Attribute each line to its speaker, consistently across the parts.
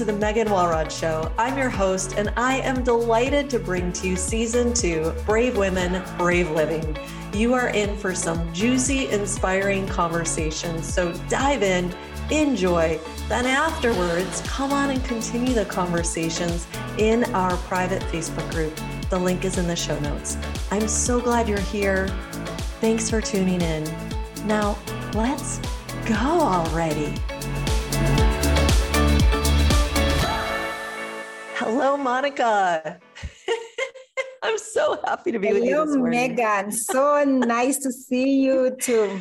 Speaker 1: to the Megan Walrod Show. I'm your host, and I am delighted to bring to you season two Brave Women, Brave Living. You are in for some juicy, inspiring conversations. So dive in, enjoy. Then afterwards, come on and continue the conversations in our private Facebook group. The link is in the show notes. I'm so glad you're here. Thanks for tuning in. Now, let's go already. Hello, Monica. I'm so happy to be
Speaker 2: Hello,
Speaker 1: with you this morning.
Speaker 2: Megan. So nice to see you to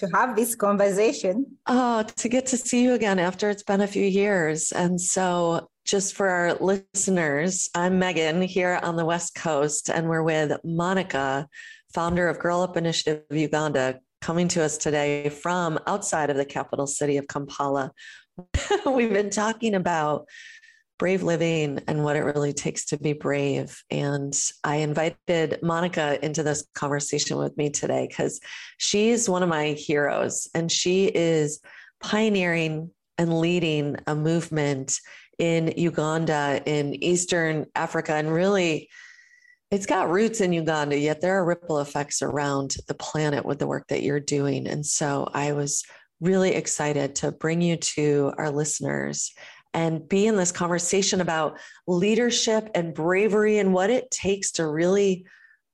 Speaker 2: to have this conversation.
Speaker 1: Oh, to get to see you again after it's been a few years. And so, just for our listeners, I'm Megan here on the West Coast, and we're with Monica, founder of Girl Up Initiative Uganda, coming to us today from outside of the capital city of Kampala. We've been talking about brave living and what it really takes to be brave. And I invited Monica into this conversation with me today because she's one of my heroes and she is pioneering and leading a movement in Uganda, in Eastern Africa, and really. It's got roots in Uganda, yet there are ripple effects around the planet with the work that you're doing. And so I was really excited to bring you to our listeners and be in this conversation about leadership and bravery and what it takes to really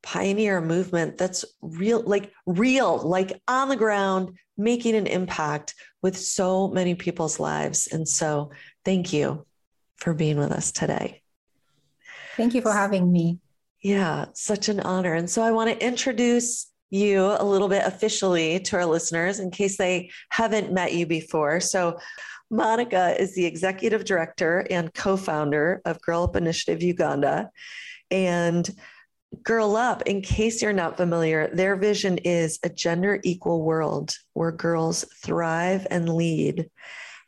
Speaker 1: pioneer a movement that's real, like real, like on the ground, making an impact with so many people's lives. And so, thank you for being with us today.
Speaker 2: Thank you for having me.
Speaker 1: Yeah, such an honor. And so, I want to introduce you a little bit officially to our listeners in case they haven't met you before. So, Monica is the executive director and co founder of Girl Up Initiative Uganda. And Girl Up, in case you're not familiar, their vision is a gender equal world where girls thrive and lead.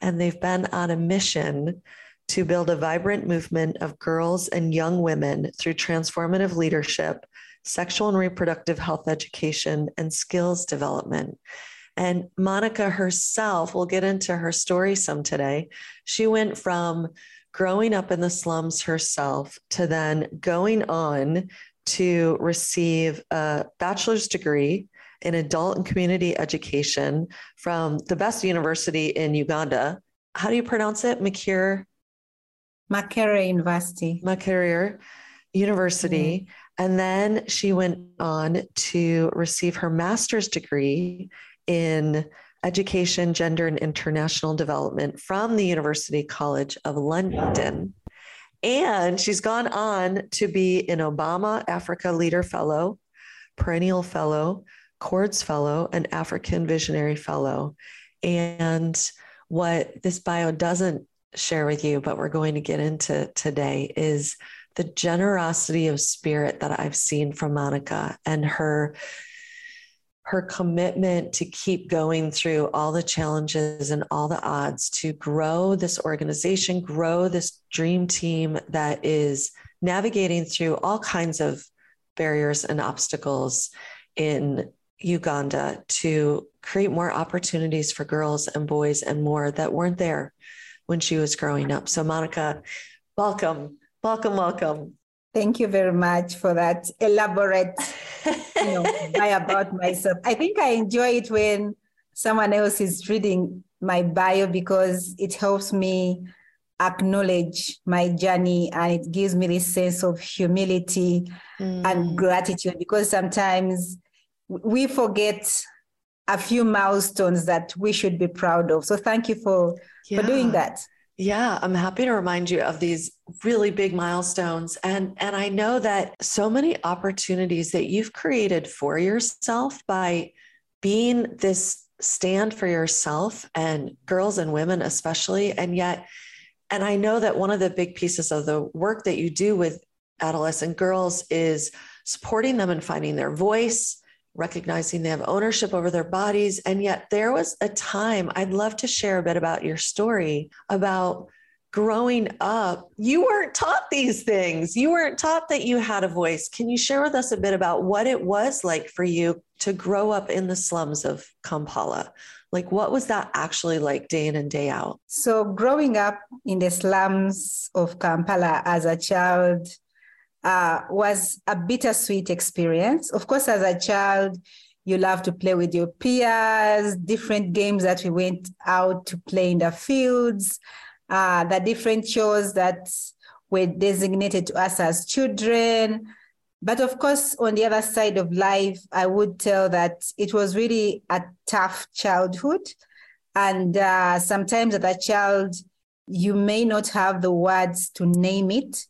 Speaker 1: And they've been on a mission to build a vibrant movement of girls and young women through transformative leadership, sexual and reproductive health education, and skills development. And Monica herself, we'll get into her story some today. She went from growing up in the slums herself to then going on to receive a bachelor's degree in adult and community education from the best university in Uganda. How do you pronounce it? Makerere?
Speaker 2: Makerere University.
Speaker 1: Makerere University. Mm-hmm. And then she went on to receive her master's degree in education, gender, and international development from the University College of London. And she's gone on to be an Obama Africa Leader Fellow, Perennial Fellow, Cordes Fellow, and African Visionary Fellow. And what this bio doesn't share with you, but we're going to get into today, is the generosity of spirit that I've seen from Monica and her her commitment to keep going through all the challenges and all the odds to grow this organization, grow this dream team that is navigating through all kinds of barriers and obstacles in Uganda to create more opportunities for girls and boys and more that weren't there when she was growing up. So, Monica, welcome, welcome, welcome.
Speaker 2: Thank you very much for that elaborate you know, bio about myself. I think I enjoy it when someone else is reading my bio because it helps me acknowledge my journey and it gives me this sense of humility mm. and gratitude because sometimes we forget a few milestones that we should be proud of. So thank you for yeah. for doing that.
Speaker 1: Yeah, I'm happy to remind you of these really big milestones. And and I know that so many opportunities that you've created for yourself by being this stand for yourself and girls and women especially and yet and I know that one of the big pieces of the work that you do with adolescent girls is supporting them and finding their voice recognizing they have ownership over their bodies. And yet, there was a time I'd love to share a bit about your story about growing up. You weren't taught these things, you weren't taught that you had a voice. Can you share with us a bit about what it was like for you to grow up in the slums of Kampala? Like, what was that actually like day in and day out?
Speaker 2: So, growing up in the slums of Kampala as a child uh, was a bittersweet experience. Of course, as a child, you love to play with your peers, different games that we went out to play in the fields, uh, the different chores that were designated to us as children. But of course, on the other side of life, I would tell that it was really a tough childhood. And uh, sometimes as a child, you may not have the words to name it.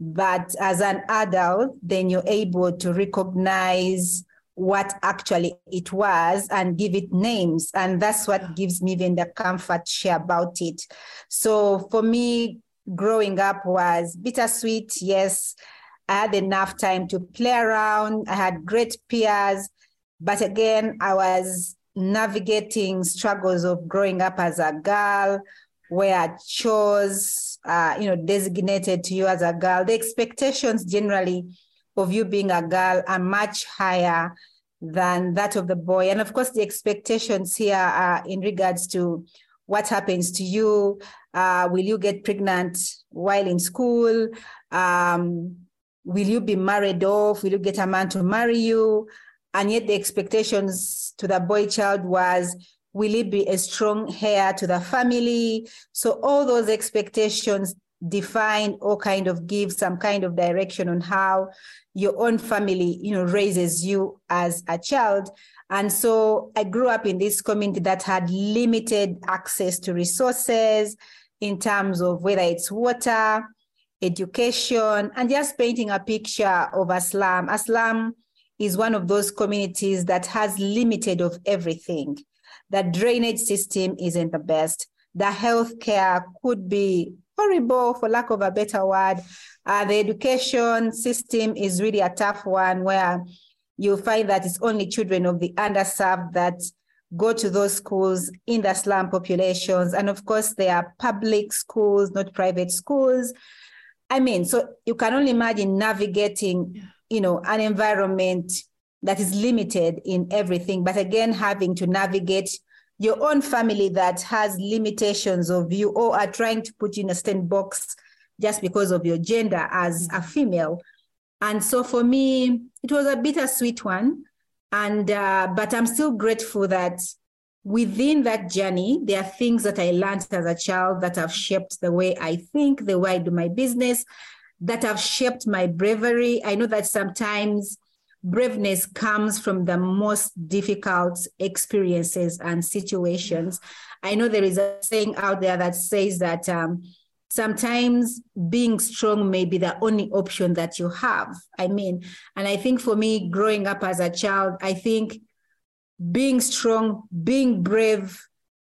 Speaker 2: But as an adult, then you're able to recognize what actually it was and give it names. And that's what gives me even the comfort share about it. So for me, growing up was bittersweet, yes. I had enough time to play around. I had great peers. But again, I was navigating struggles of growing up as a girl, where chores, uh, you know, designated to you as a girl. The expectations generally of you being a girl are much higher than that of the boy. And of course, the expectations here are in regards to what happens to you. Uh, will you get pregnant while in school? Um, will you be married off? Will you get a man to marry you? And yet, the expectations to the boy child was will it be a strong heir to the family? So, all those expectations define or kind of give some kind of direction on how your own family you know raises you as a child. And so i grew up in this community that had limited access to resources in terms of whether it's water education and just painting a picture of a slum a slum is one of those communities that has limited of everything the drainage system isn't the best the healthcare could be horrible, for lack of a better word. Uh, the education system is really a tough one where you find that it's only children of the underserved that go to those schools in the slum populations. And of course, they are public schools, not private schools. I mean, so you can only imagine navigating, you know, an environment that is limited in everything, but again, having to navigate your own family that has limitations of you or are trying to put you in a certain box just because of your gender as a female. And so for me, it was a bittersweet one. And uh, but I'm still grateful that within that journey, there are things that I learned as a child that have shaped the way I think, the way I do my business, that have shaped my bravery. I know that sometimes braveness comes from the most difficult experiences and situations. I know there is a saying out there that says that um, sometimes being strong may be the only option that you have. I mean, and I think for me, growing up as a child, I think being strong, being brave,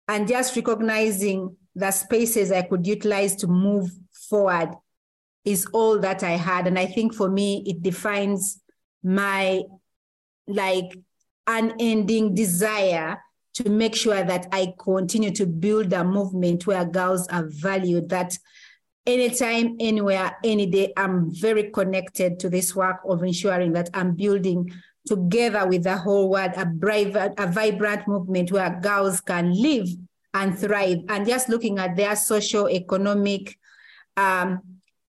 Speaker 2: and just recognizing the spaces I could utilize to move forward is all that I had. And I think for me, it defines my like unending desire to make sure that I continue to build a movement where girls are valued, that anytime, anywhere, any day, I'm very connected to this work of ensuring that I'm building together with the whole world a, brave, a vibrant movement where girls can live and thrive. And just looking at their social, economic, um,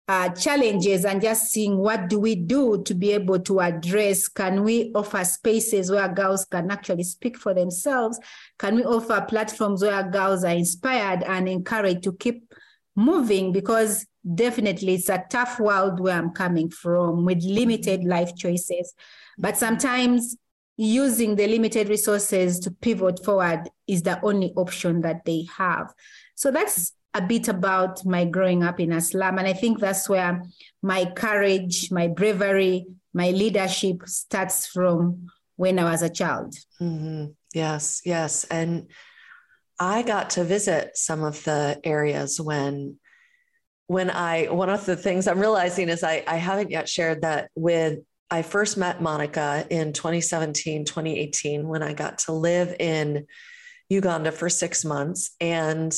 Speaker 2: uh, challenges and just seeing what do we do to be able to address can we offer spaces where girls can actually speak for themselves? Can we offer platforms where girls are inspired and encouraged to keep moving? Because definitely it's a tough world where i'm coming from with limited life choices. But sometimes using the limited resources to pivot forward is the only option that they have. So that's a bit about my growing up in a slum. And I think that's where my courage, my bravery, my leadership starts from when I was a child.
Speaker 1: Mm-hmm. Yes, yes. And I got to visit some of the areas when when I one of the things I'm realizing is I, I haven't yet shared that with I first met Monica in 2017, 2018, when I got to live in Uganda for six months. And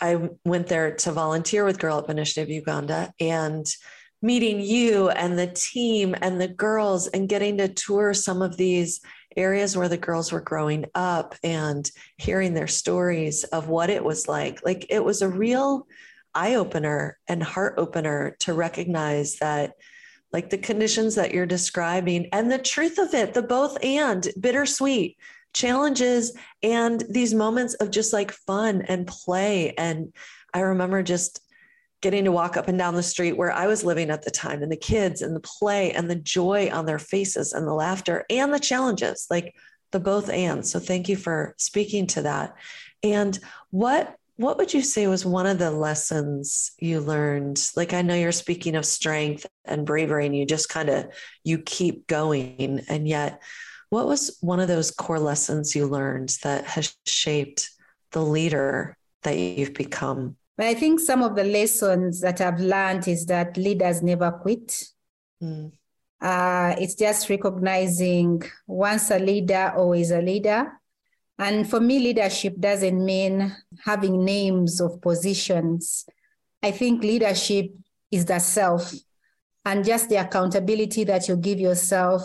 Speaker 1: I went there to volunteer with Girl Up Initiative Uganda and meeting you and the team and the girls and getting to tour some of these areas where the girls were growing up and hearing their stories of what it was like. Like it was a real eye opener and heart opener to recognize that like the conditions that you're describing and the truth of it, the both and bittersweet challenges and these moments of just like fun and play. And I remember just getting to walk up and down the street where I was living at the time and the kids and the play and the joy on their faces and the laughter and the challenges, like the both and. So thank you for speaking to that. And what what would you say was one of the lessons you learned? Like I know you're speaking of strength and bravery and you just kind of you keep going and yet what was one of those core lessons you learned that has shaped the leader that you've become?
Speaker 2: But I think some of the lessons that I've learned is that leaders never quit. Mm. Uh, it's just recognizing once a leader, always a leader. And for me, leadership doesn't mean having names of positions. I think leadership is the self and just the accountability that you give yourself,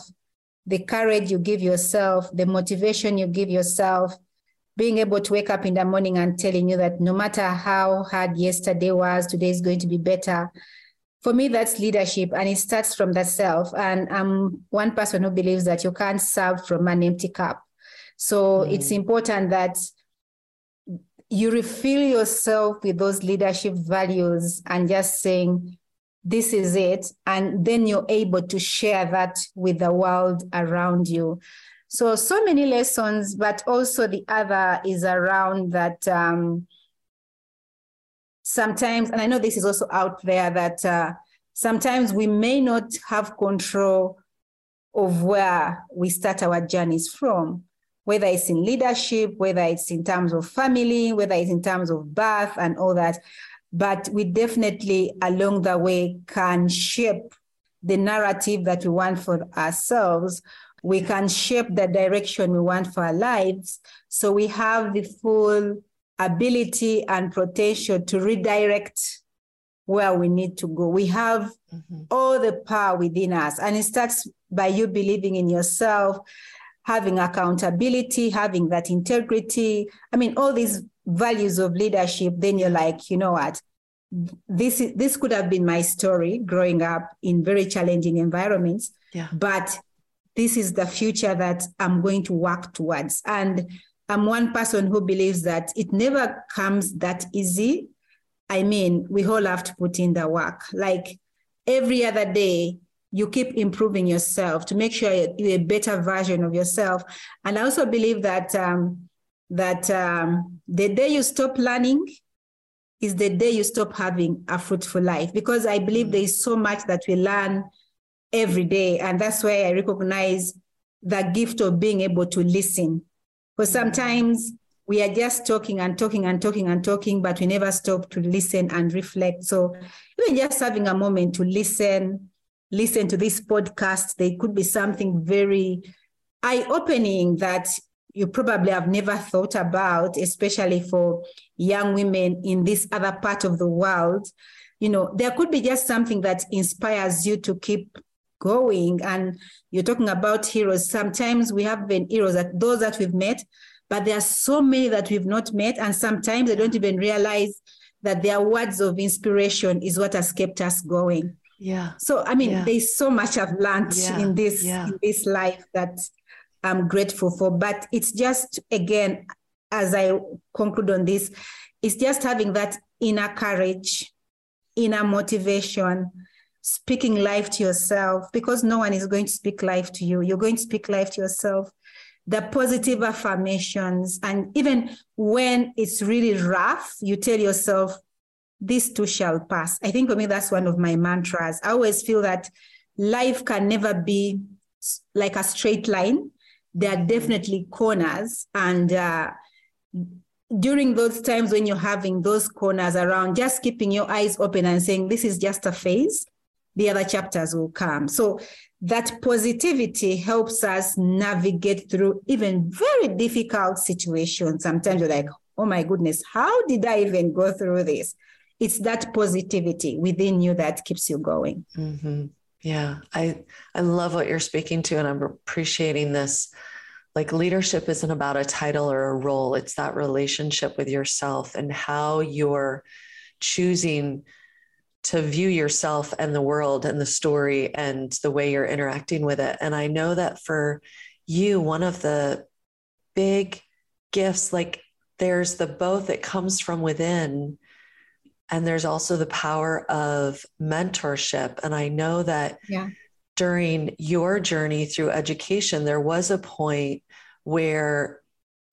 Speaker 2: the courage you give yourself, the motivation you give yourself, being able to wake up in the morning and telling you that no matter how hard yesterday was, today is going to be better. For me, that's leadership, and it starts from the self. And I'm one person who believes that you can't serve from an empty cup. So mm. it's important that you refill yourself with those leadership values and just saying, this is it. And then you're able to share that with the world around you. So, so many lessons, but also the other is around that um, sometimes, and I know this is also out there, that uh, sometimes we may not have control of where we start our journeys from, whether it's in leadership, whether it's in terms of family, whether it's in terms of birth and all that. But we definitely along the way can shape the narrative that we want for ourselves we can shape the direction we want for our lives. So we have the full ability and potential to redirect where we need to go. We have mm-hmm. all the power within us. And it starts by you believing in yourself, having accountability, having that integrity. I mean, all these values of leadership. Then you're like, you know what? This is, this could have been my story growing up in very challenging environments. Yeah. But this is the future that I'm going to work towards. And I'm one person who believes that it never comes that easy. I mean, we all have to put in the work. Like every other day, you keep improving yourself to make sure you're a better version of yourself. And I also believe that um, that um, the day you stop learning is the day you stop having a fruitful life. Because I believe mm. there is so much that we learn every day. And that's why I recognize the gift of being able to listen. Because sometimes we are just talking and talking and talking and talking, but we never stop to listen and reflect. So even just having a moment to listen, listen to this podcast, there could be something very eye-opening that you probably have never thought about, especially for young women in this other part of the world. You know, there could be just something that inspires you to keep going. And you're talking about heroes. Sometimes we have been heroes that those that we've met, but there are so many that we've not met. And sometimes they don't even realize that their words of inspiration is what has kept us going.
Speaker 1: Yeah.
Speaker 2: So I mean, yeah. there's so much I've learned yeah. in this yeah. in this life that I'm grateful for. But it's just again, as I conclude on this, it's just having that inner courage, inner motivation, speaking life to yourself because no one is going to speak life to you. You're going to speak life to yourself. The positive affirmations. And even when it's really rough, you tell yourself, this too shall pass. I think for me, that's one of my mantras. I always feel that life can never be like a straight line. There are definitely corners. And uh, during those times when you're having those corners around, just keeping your eyes open and saying, this is just a phase the other chapters will come. So that positivity helps us navigate through even very difficult situations. Sometimes you're like, oh my goodness, how did I even go through this? It's that positivity within you that keeps you going.
Speaker 1: Mm-hmm. Yeah, I I love what you're speaking to, and I'm appreciating this like leadership isn't about a title or a role, it's that relationship with yourself and how you're choosing to view yourself and the world and the story and the way you're interacting with it. And I know that for you, one of the big gifts, like there's the both that comes from within, and there's also the power of mentorship. And I know that
Speaker 2: yeah.
Speaker 1: during your journey through education, there was a point where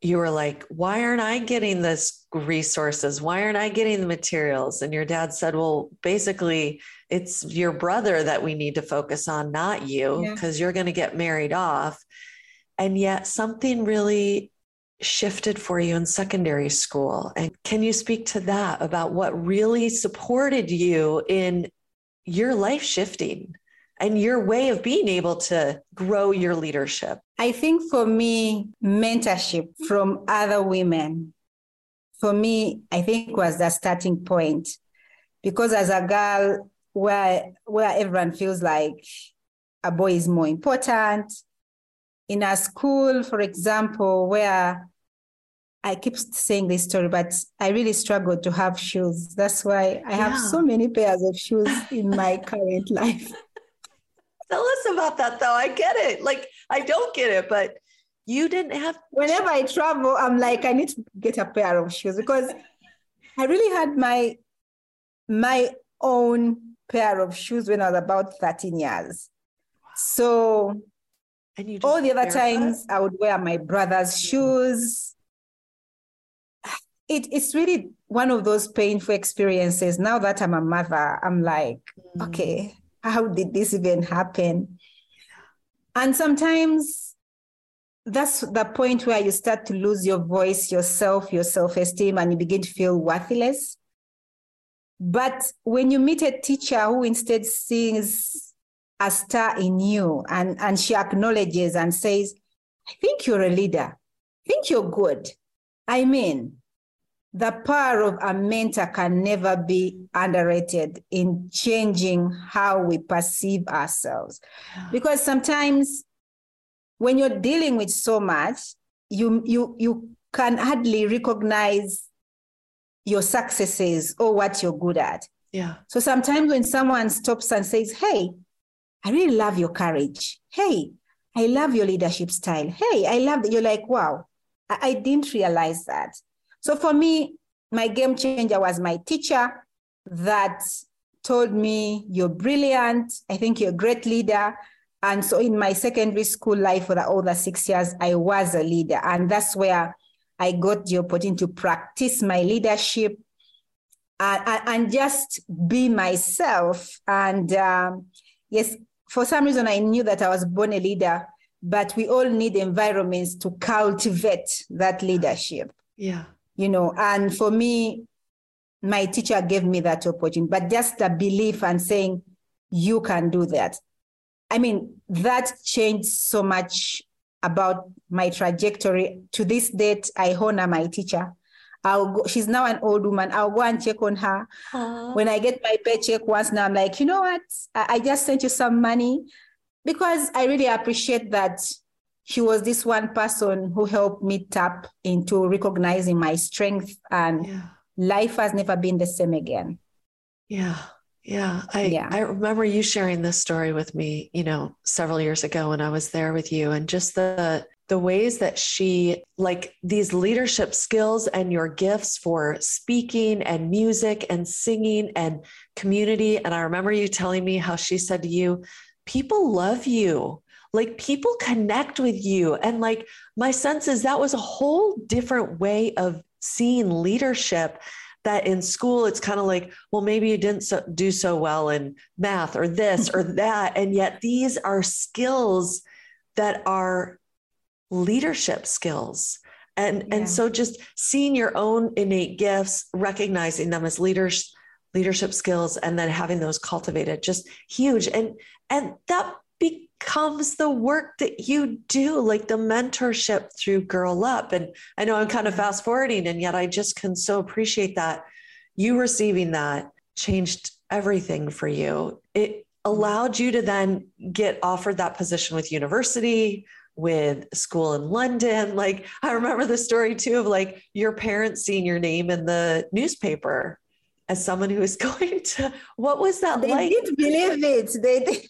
Speaker 1: you were like, why aren't I getting this resources? Why aren't I getting the materials? And your dad said, well, basically, it's your brother that we need to focus on, not you, because yeah. you're going to get married off. And yet, something really shifted for you in secondary school. And can you speak to that about what really supported you in your life shifting? and your way of being able to grow your leadership?
Speaker 2: I think for me, mentorship from other women, for me, I think was the starting point. Because as a girl, where where everyone feels like a boy is more important. In a school, for example, where I keep saying this story, but I really struggled to have shoes. That's why I have so many pairs of shoes in my current life.
Speaker 1: Tell us about that though. I get it. Like I don't get it, but you didn't have
Speaker 2: whenever I travel, I'm like, I need to get a pair of shoes because I really had my my own pair of shoes when I was about 13 years. So and you all the other times? I would wear my brother's shoes. It, it's really one of those painful experiences. Now that I'm a mother, I'm like, mm. okay, how did this even happen? And sometimes that's the point where you start to lose your voice, yourself, your self esteem, and you begin to feel worthless. But when you meet a teacher who instead sees a star in you and, and she acknowledges and says, I think you're a leader. I think you're good. I mean, the power of a mentor can never be underrated in changing how we perceive ourselves. Because sometimes when you're dealing with so much, you you you can hardly recognize your successes or what you're good at.
Speaker 1: Yeah.
Speaker 2: So sometimes when someone stops and says, Hey, I really love your courage. Hey, I love your leadership style. Hey, I love that. You're like, wow, I, I didn't realize that. So for me, my game changer was my teacher that told me, You're brilliant. I think you're a great leader. And so in my secondary school life for the other six years, I was a leader. And that's where I got the opportunity to practice my leadership and, and just be myself. And um, yes, for some reason, I knew that I was born a leader, but we all need environments to cultivate that leadership.
Speaker 1: Yeah
Speaker 2: you know, and for me, my teacher gave me that opportunity, but just the belief and saying, you can do that. I mean, that changed so much about my trajectory. To this date, I honor my teacher. I'll go, she's now an old woman. I'll go and check on her. Aww. When I get my paycheck once now, I'm like, you know what? I, I just sent you some money because I really appreciate that she was this one person who helped me tap into recognizing my strength and yeah. life has never been the same again
Speaker 1: yeah yeah I, yeah I remember you sharing this story with me you know several years ago when i was there with you and just the the ways that she like these leadership skills and your gifts for speaking and music and singing and community. And i remember you telling me how she said to you people love you. Like people connect with you. And like my sense is that was a whole different way of seeing leadership that in school it's kind of like well maybe you didn't so, do so well in math or this or that. And yet these are skills that are leadership skills and yeah. and so just seeing your own innate gifts recognizing them as leaders leadership skills and then having those cultivated just huge and and that becomes the work that you do, like the mentorship through Girl Up. And I know I'm kind of fast forwarding, and yet I just can so appreciate that you receiving that changed everything for you. It mm-hmm. allowed you to then get offered that position with university, with school in London. Like I remember the story too of like your parents seeing your name in the newspaper as someone who was going to what was that
Speaker 2: they
Speaker 1: like?
Speaker 2: didn't believe it. They did.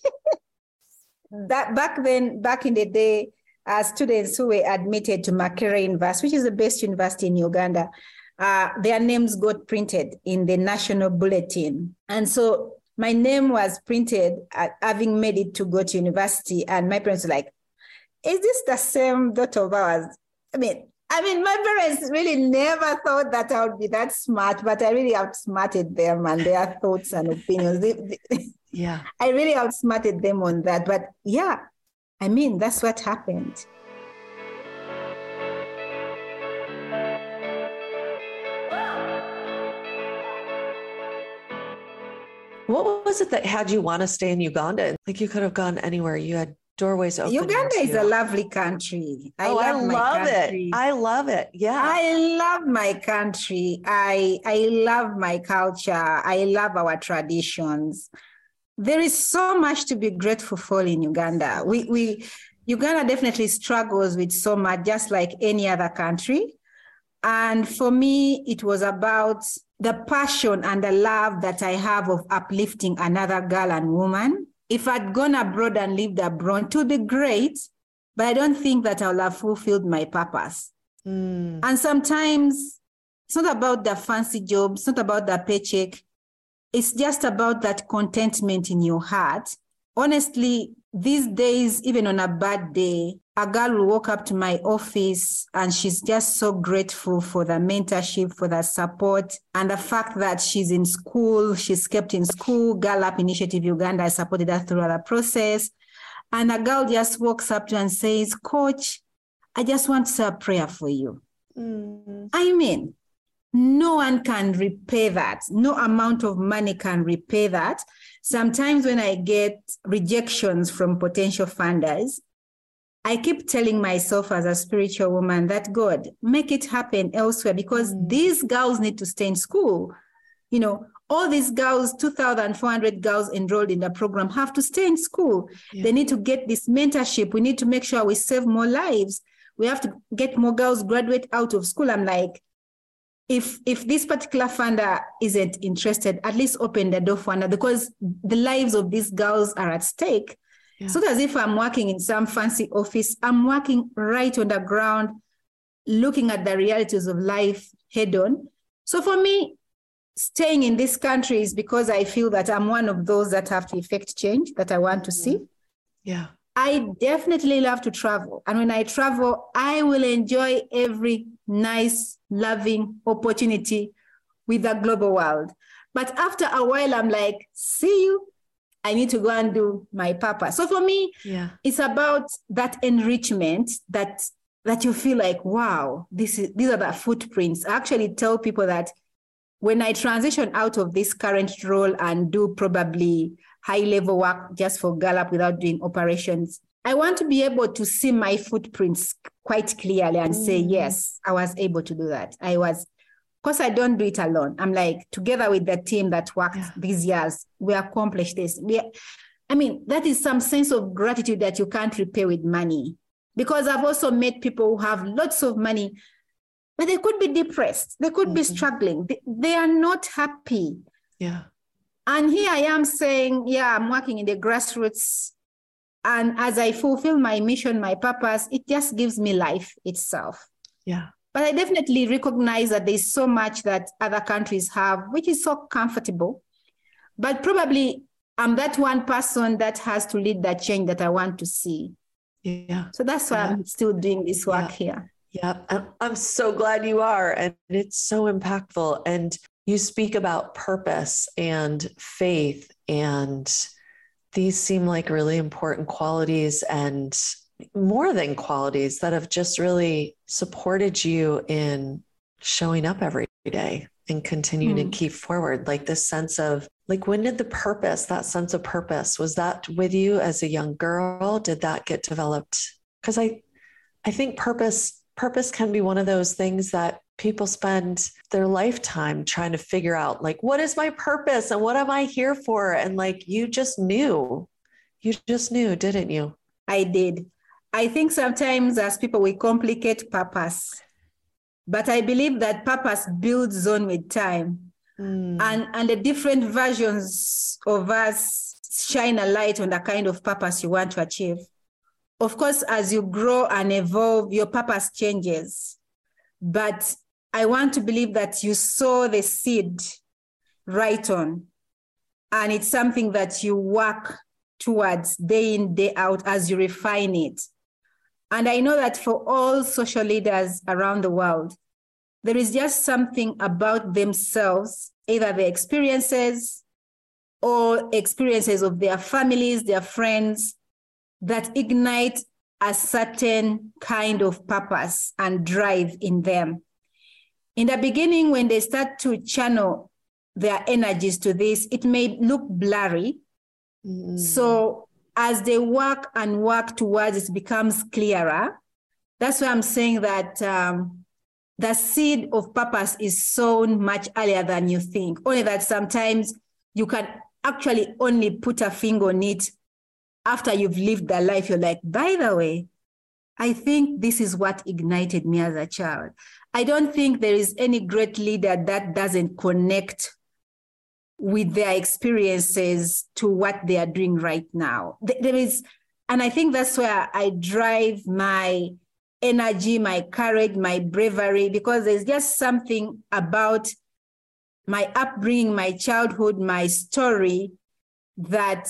Speaker 2: that back then, back in the day, as students who were admitted to Makerere University, which is the best university in Uganda, uh, their names got printed in the national bulletin. And so my name was printed uh, having made it to go to university. And my parents were like, is this the same daughter of ours? I mean, I mean, my parents really never thought that I would be that smart, but I really outsmarted them and their thoughts and opinions. They, they,
Speaker 1: yeah.
Speaker 2: I really outsmarted them on that. But yeah, I mean, that's what happened.
Speaker 1: What was it that had you want to stay in Uganda? Like you could have gone anywhere. You had doorways open.
Speaker 2: Uganda is a lovely country.
Speaker 1: I oh, love, I love it. I love it. Yeah.
Speaker 2: I love my country. I I love my culture. I love our traditions. There is so much to be grateful for in Uganda. We we Uganda definitely struggles with so much, just like any other country. And for me, it was about the passion and the love that I have of uplifting another girl and woman. If I'd gone abroad and lived abroad, it would be great, but I don't think that I'll have fulfilled my purpose. Mm. And sometimes it's not about the fancy job, it's not about the paycheck. It's just about that contentment in your heart. Honestly, these days, even on a bad day, a girl will walk up to my office and she's just so grateful for the mentorship, for the support, and the fact that she's in school, she's kept in school. Girl Up Initiative Uganda, I supported her throughout the process. And a girl just walks up to her and says, Coach, I just want to say a prayer for you. Mm. I mean, no one can repay that. No amount of money can repay that. Sometimes when I get rejections from potential funders, I keep telling myself as a spiritual woman that God, make it happen elsewhere because mm. these girls need to stay in school. You know, all these girls, 2,400 girls enrolled in the program, have to stay in school. Yeah. They need to get this mentorship. We need to make sure we save more lives. We have to get more girls graduate out of school. I'm like, if if this particular funder isn't interested, at least open the door for another because the lives of these girls are at stake. Yeah. So as if I'm working in some fancy office, I'm working right on the ground, looking at the realities of life head on. So for me, staying in this country is because I feel that I'm one of those that have to effect change that I want to see. Mm-hmm.
Speaker 1: Yeah.
Speaker 2: I definitely love to travel. And when I travel, I will enjoy every nice, loving opportunity with the global world. But after a while, I'm like, see you I need to go and do my purpose. So for me,
Speaker 1: yeah,
Speaker 2: it's about that enrichment that that you feel like, wow, this is these are the footprints. I actually tell people that when I transition out of this current role and do probably high level work just for Girl Up without doing operations, I want to be able to see my footprints quite clearly and mm. say, yes, I was able to do that. I was course, I don't do it alone. I'm like, together with the team that worked yeah. these years, we accomplished this. We, I mean, that is some sense of gratitude that you can't repay with money. Because I've also met people who have lots of money, but they could be depressed. They could mm-hmm. be struggling. They, they are not happy.
Speaker 1: Yeah.
Speaker 2: And here I am saying, yeah, I'm working in the grassroots. And as I fulfill my mission, my purpose, it just gives me life itself.
Speaker 1: Yeah.
Speaker 2: But I definitely recognize that there's so much that other countries have, which is so comfortable. But probably I'm that one person that has to lead that change that I want to see.
Speaker 1: Yeah.
Speaker 2: So that's why yeah. I'm still doing this work
Speaker 1: yeah.
Speaker 2: here.
Speaker 1: Yeah. I'm so glad you are. And it's so impactful. And you speak about purpose and faith, and these seem like really important qualities and more than qualities that have just really supported you in showing up every day and continuing mm. to hmm. keep forward. Like this sense of like when did the purpose that sense of purpose was that with you as a young girl? Did that get developed? Because i i think purpose purpose can be one of those things that people spend their lifetime trying to figure out like what is my purpose and what am i here for? And like you just knew. You just knew didn't you?
Speaker 2: I did I think sometimes as people, we complicate purpose. But I believe that purpose builds on with time. Mm. And, and the different versions of us shine a light on the kind of purpose you want to achieve. Of course, as you grow and evolve, your purpose changes. But I want to believe that you sow the seed right on. And it's something that you work towards day in, day out as you refine it. And I know that for all social leaders around the world, there is just something about themselves, either their experiences or experiences of their families, their friends, that ignite a certain kind of purpose and drive in them. In the beginning, when they start to channel their energies to this, it may look blurry. Mm. So as they work and work towards it becomes clearer. That's why I'm saying that um, the seed of purpose is sown much earlier than you think. Only that sometimes you can actually only put a finger on it after you've lived the life. You're like, by the way, I think this is what ignited me as a child. I don't think there is any great leader that doesn't connect with their experiences to what they are doing right now. There is, and I think that's where I drive my energy, my courage, my bravery, because there's just something about my upbringing, my childhood, my story that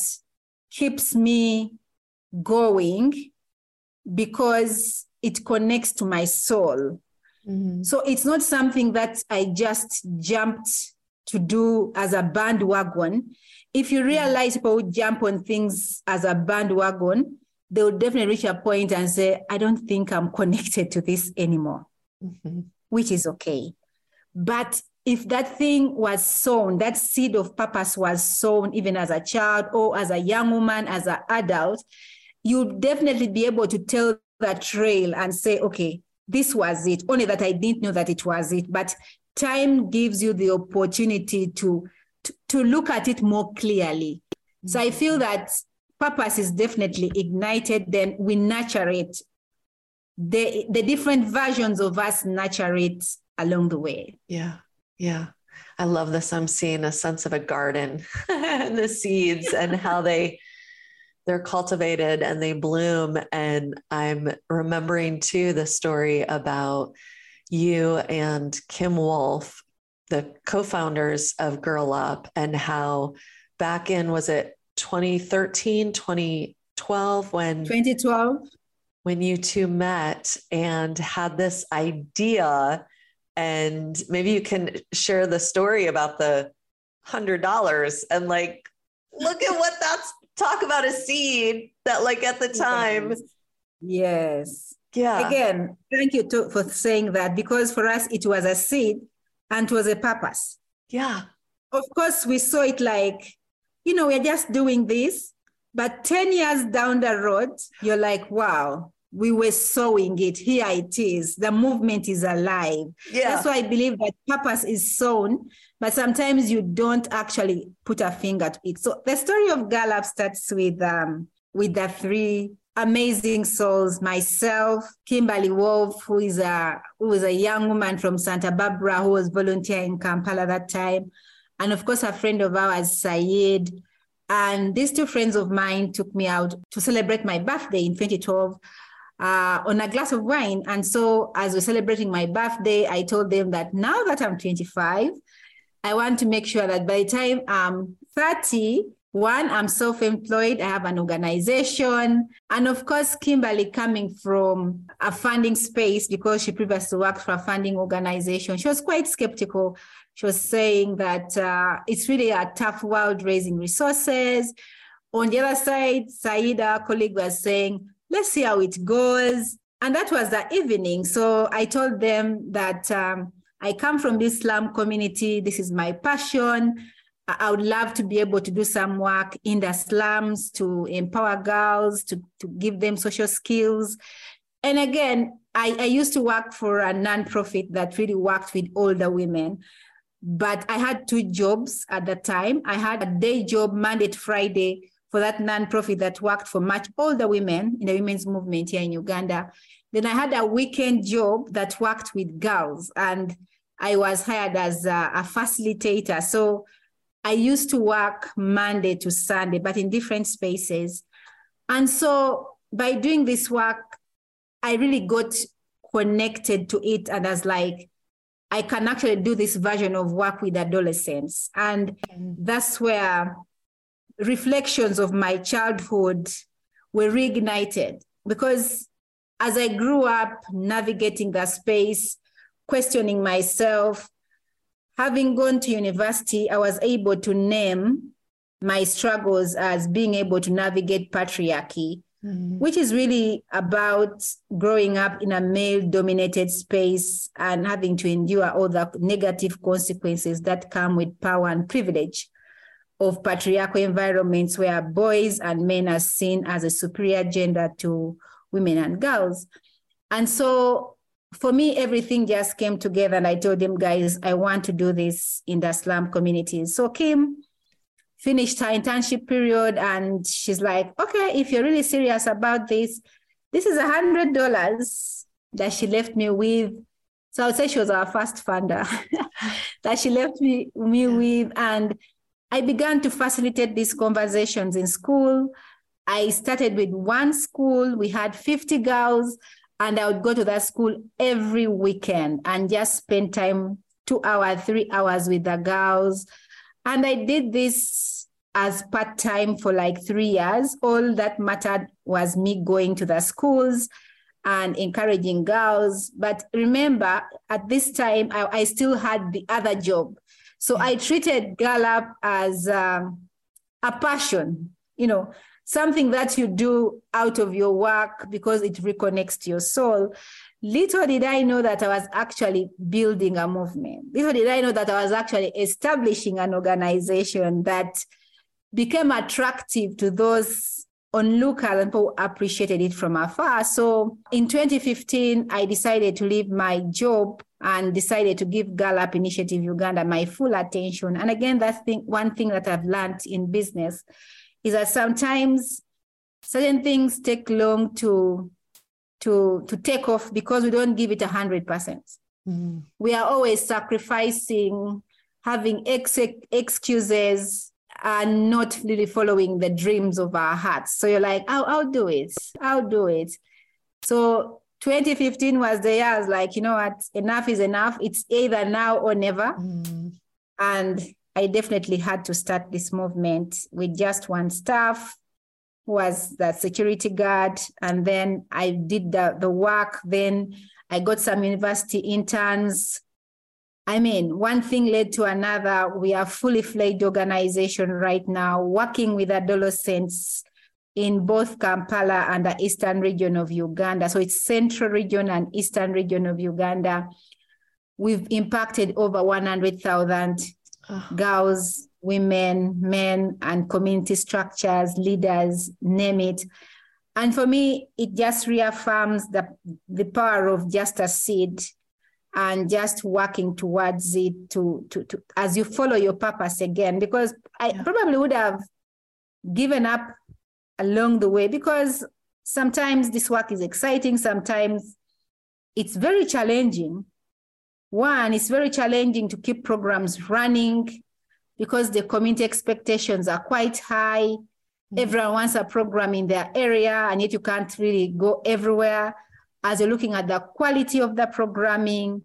Speaker 2: keeps me going because it connects to my soul. Mm-hmm. So it's not something that I just jumped to do as a bandwagon. If you realize people would jump on things as a bandwagon, they would definitely reach a point and say, I don't think I'm connected to this anymore, mm-hmm. which is okay. But if that thing was sown, that seed of purpose was sown even as a child or as a young woman, as an adult, you'd definitely be able to tell that trail and say, okay, this was it. Only that I didn't know that it was it. But time gives you the opportunity to, to, to look at it more clearly. Mm-hmm. So I feel that purpose is definitely ignited, then we nurture it. The, the different versions of us nurture it along the way.
Speaker 1: Yeah. Yeah. I love this. I'm seeing a sense of a garden and the seeds and how they they're cultivated and they bloom. And I'm remembering too the story about you and Kim Wolf, the co-founders of Girl Up, and how back in was it 2013, 2012 when
Speaker 2: 2012
Speaker 1: when you two met and had this idea? And maybe you can share the story about the hundred dollars and like look at what that's talk about a seed that like at the time.
Speaker 2: Yes, yes. Yeah again thank you to, for saying that because for us it was a seed and it was a purpose
Speaker 1: yeah
Speaker 2: of course we saw it like you know, we're just doing this. But 10 years down the road, you're like, wow, we were sowing it. Here it is. The movement is alive. Yeah. That's why I believe that purpose is sown, but sometimes you don't actually put a finger to it. So the story of Girl Up starts with um, with the three amazing souls, myself, Kimberly Wolf, who is a who is a young woman from Santa Barbara who was volunteering in Kampala that time, and of course, a friend of ours, Saeed. And these two friends of mine took me out to celebrate my birthday in 2012 uh, on a glass of wine. And so, as we're celebrating my birthday, I told them that now that I'm 25, I want to make sure that by the time I'm 30, one, I'm self employed, I have an organization. And of course, Kimberly coming from a funding space because she previously worked for a funding organization, she was quite skeptical she was saying that uh, it's really a tough world raising resources. On the other side, Saida, our colleague, was saying, let's see how it goes. And that was the evening. So I told them that um, I come from this slum community. This is my passion. I would love to be able to do some work in the slums to empower girls, to, to give them social skills. And again, I, I used to work for a nonprofit that really worked with older women. But I had two jobs at the time. I had a day job Monday to Friday for that nonprofit that worked for much older women in the women's movement here in Uganda. Then I had a weekend job that worked with girls, and I was hired as a, a facilitator. So I used to work Monday to Sunday, but in different spaces. And so by doing this work, I really got connected to it and as like, I can actually do this version of work with adolescents. And that's where reflections of my childhood were reignited because as I grew up navigating that space, questioning myself, having gone to university, I was able to name my struggles as being able to navigate patriarchy, mm-hmm. which is really about growing up in a male dominated space and having to endure all the negative consequences that come with power and privilege of patriarchal environments where boys and men are seen as a superior gender to women and girls. And so for me, everything just came together. And I told them, guys, I want to do this in the slum communities. So Kim finished her internship period and she's like, okay, if you're really serious about this, this is a hundred dollars that she left me with. So I would say she was our first funder that she left me, me with. And I began to facilitate these conversations in school. I started with one school. We had 50 girls, and I would go to that school every weekend and just spend time two hours, three hours with the girls. And I did this as part time for like three years. All that mattered was me going to the schools and encouraging girls. But remember, at this time, I, I still had the other job. So I treated Girl Up as um, a passion, you know, something that you do out of your work because it reconnects to your soul. Little did I know that I was actually building a movement. Little did I know that I was actually establishing an organization that became attractive to those onlookers and people appreciated it from afar. So in 2015, I decided to leave my job and decided to give Girl Up Initiative Uganda my full attention. And again, that's thing, one thing that I've learned in business is that sometimes certain things take long to to to take off because we don't give it a hundred percent. Mm-hmm. We are always sacrificing, having ex- excuses, and not really following the dreams of our hearts. So you're like, I'll, I'll do it. I'll do it. So 2015 was the year I was like, you know what, enough is enough. It's either now or never. Mm. And I definitely had to start this movement with just one staff was the security guard. And then I did the, the work. Then I got some university interns. I mean, one thing led to another. We are fully fledged organization right now, working with adolescents in both Kampala and the eastern region of Uganda. So it's central region and eastern region of Uganda. We've impacted over 100,000 oh. girls, women, men, and community structures, leaders, name it. And for me, it just reaffirms the, the power of just a seed and just working towards it to, to, to as you follow your purpose again, because I yeah. probably would have given up along the way because sometimes this work is exciting, sometimes it's very challenging. One, it's very challenging to keep programs running because the community expectations are quite high. Mm-hmm. Everyone wants a program in their area, and yet you can't really go everywhere as you're looking at the quality of the programming.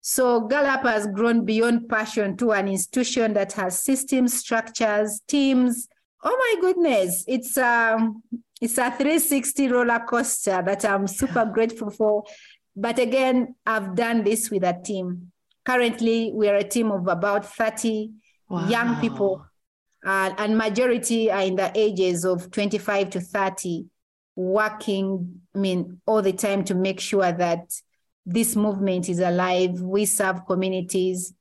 Speaker 2: So Girl Up has grown beyond passion to an institution that has systems, structures, teams, Oh my goodness, it's um it's a 360 roller coaster that I'm super grateful for. But again, I've done this with a team. Currently, we are a team of about 30 wow. young people, uh, and majority are in the ages of 25 to 30, working, I mean, all the time to make sure that this movement is alive. We serve communities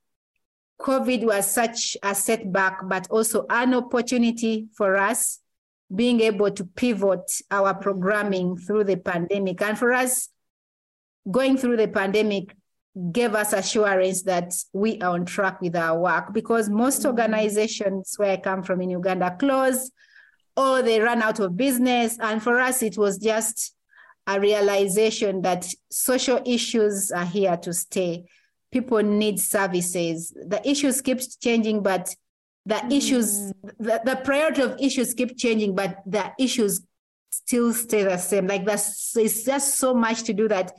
Speaker 2: COVID was such a setback, but also an opportunity for us being able to pivot our programming through the pandemic. And for us, going through the pandemic gave us assurance that we are on track with our work because most mm-hmm. organizations where I come from in Uganda closed or they run out of business. And for us, it was just a realization that social issues are here to stay. People need services. The issues keep changing, but the mm. issues, the, the priority of issues keep changing, but the issues still stay the same. Like that's it's just so much to do that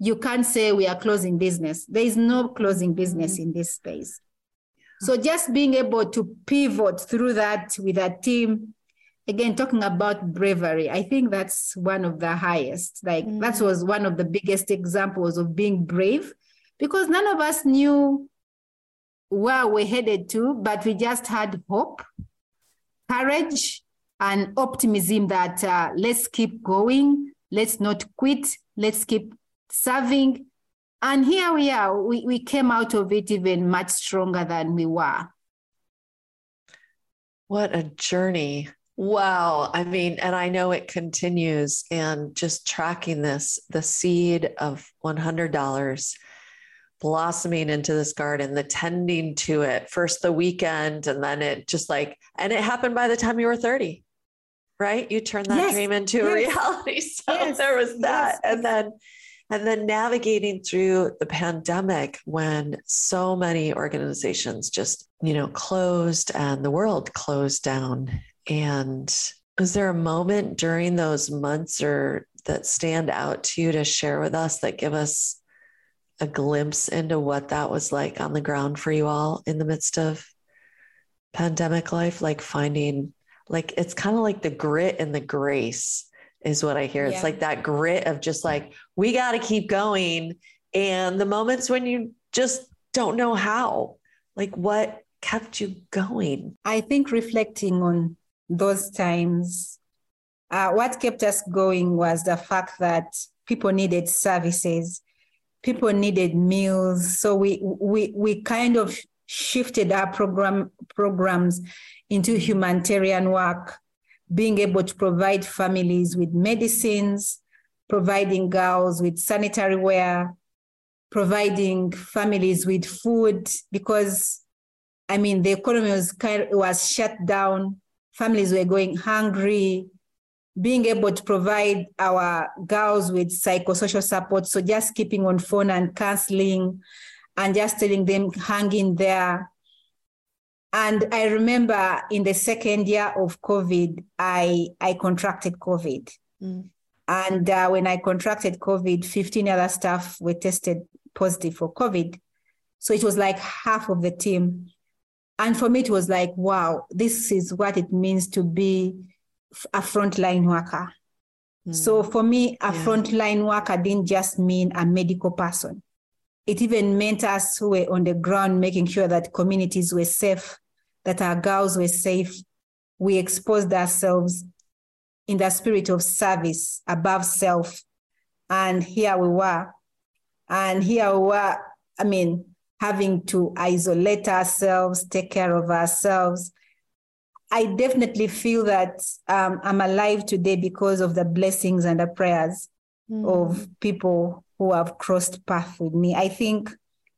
Speaker 2: you can't say we are closing business. There is no closing business mm. in this space. So just being able to pivot through that with a team again talking about bravery i think that's one of the highest like mm. that was one of the biggest examples of being brave because none of us knew where we're headed to but we just had hope courage and optimism that uh, let's keep going let's not quit let's keep serving and here we are we, we came out of it even much stronger than we were
Speaker 1: what a journey Wow. I mean, and I know it continues. And just tracking this, the seed of $100 blossoming into this garden, the tending to it, first the weekend, and then it just like, and it happened by the time you were 30, right? You turned that yes. dream into yes. a reality. So yes. there was that. And then, and then navigating through the pandemic when so many organizations just, you know, closed and the world closed down and was there a moment during those months or that stand out to you to share with us that give us a glimpse into what that was like on the ground for you all in the midst of pandemic life? Like finding, like, it's kind of like the grit and the grace is what I hear. Yeah. It's like that grit of just like, we got to keep going. And the moments when you just don't know how, like, what kept you going?
Speaker 2: I think reflecting on those times, uh, what kept us going was the fact that people needed services, people needed meals. So we we we kind of shifted our program programs into humanitarian work, being able to provide families with medicines, providing girls with sanitary wear, providing families with food because I mean the economy was was shut down families were going hungry, being able to provide our girls with psychosocial support. So just keeping on phone and counseling and just telling them hang in there. And I remember in the second year of COVID, I, I contracted COVID. Mm. And uh, when I contracted COVID, 15 other staff were tested positive for COVID. So it was like half of the team. And for me, it was like, wow, this is what it means to be a frontline worker. Mm. So for me, a yeah. frontline worker didn't just mean a medical person. It even meant us who were on the ground making sure that communities were safe, that our girls were safe. We exposed ourselves in the spirit of service above self. And here we were. And here we were, I mean, having to isolate ourselves, take care of ourselves. I definitely feel that um, I'm alive today because of the blessings and the prayers mm. of people who have crossed path with me. I think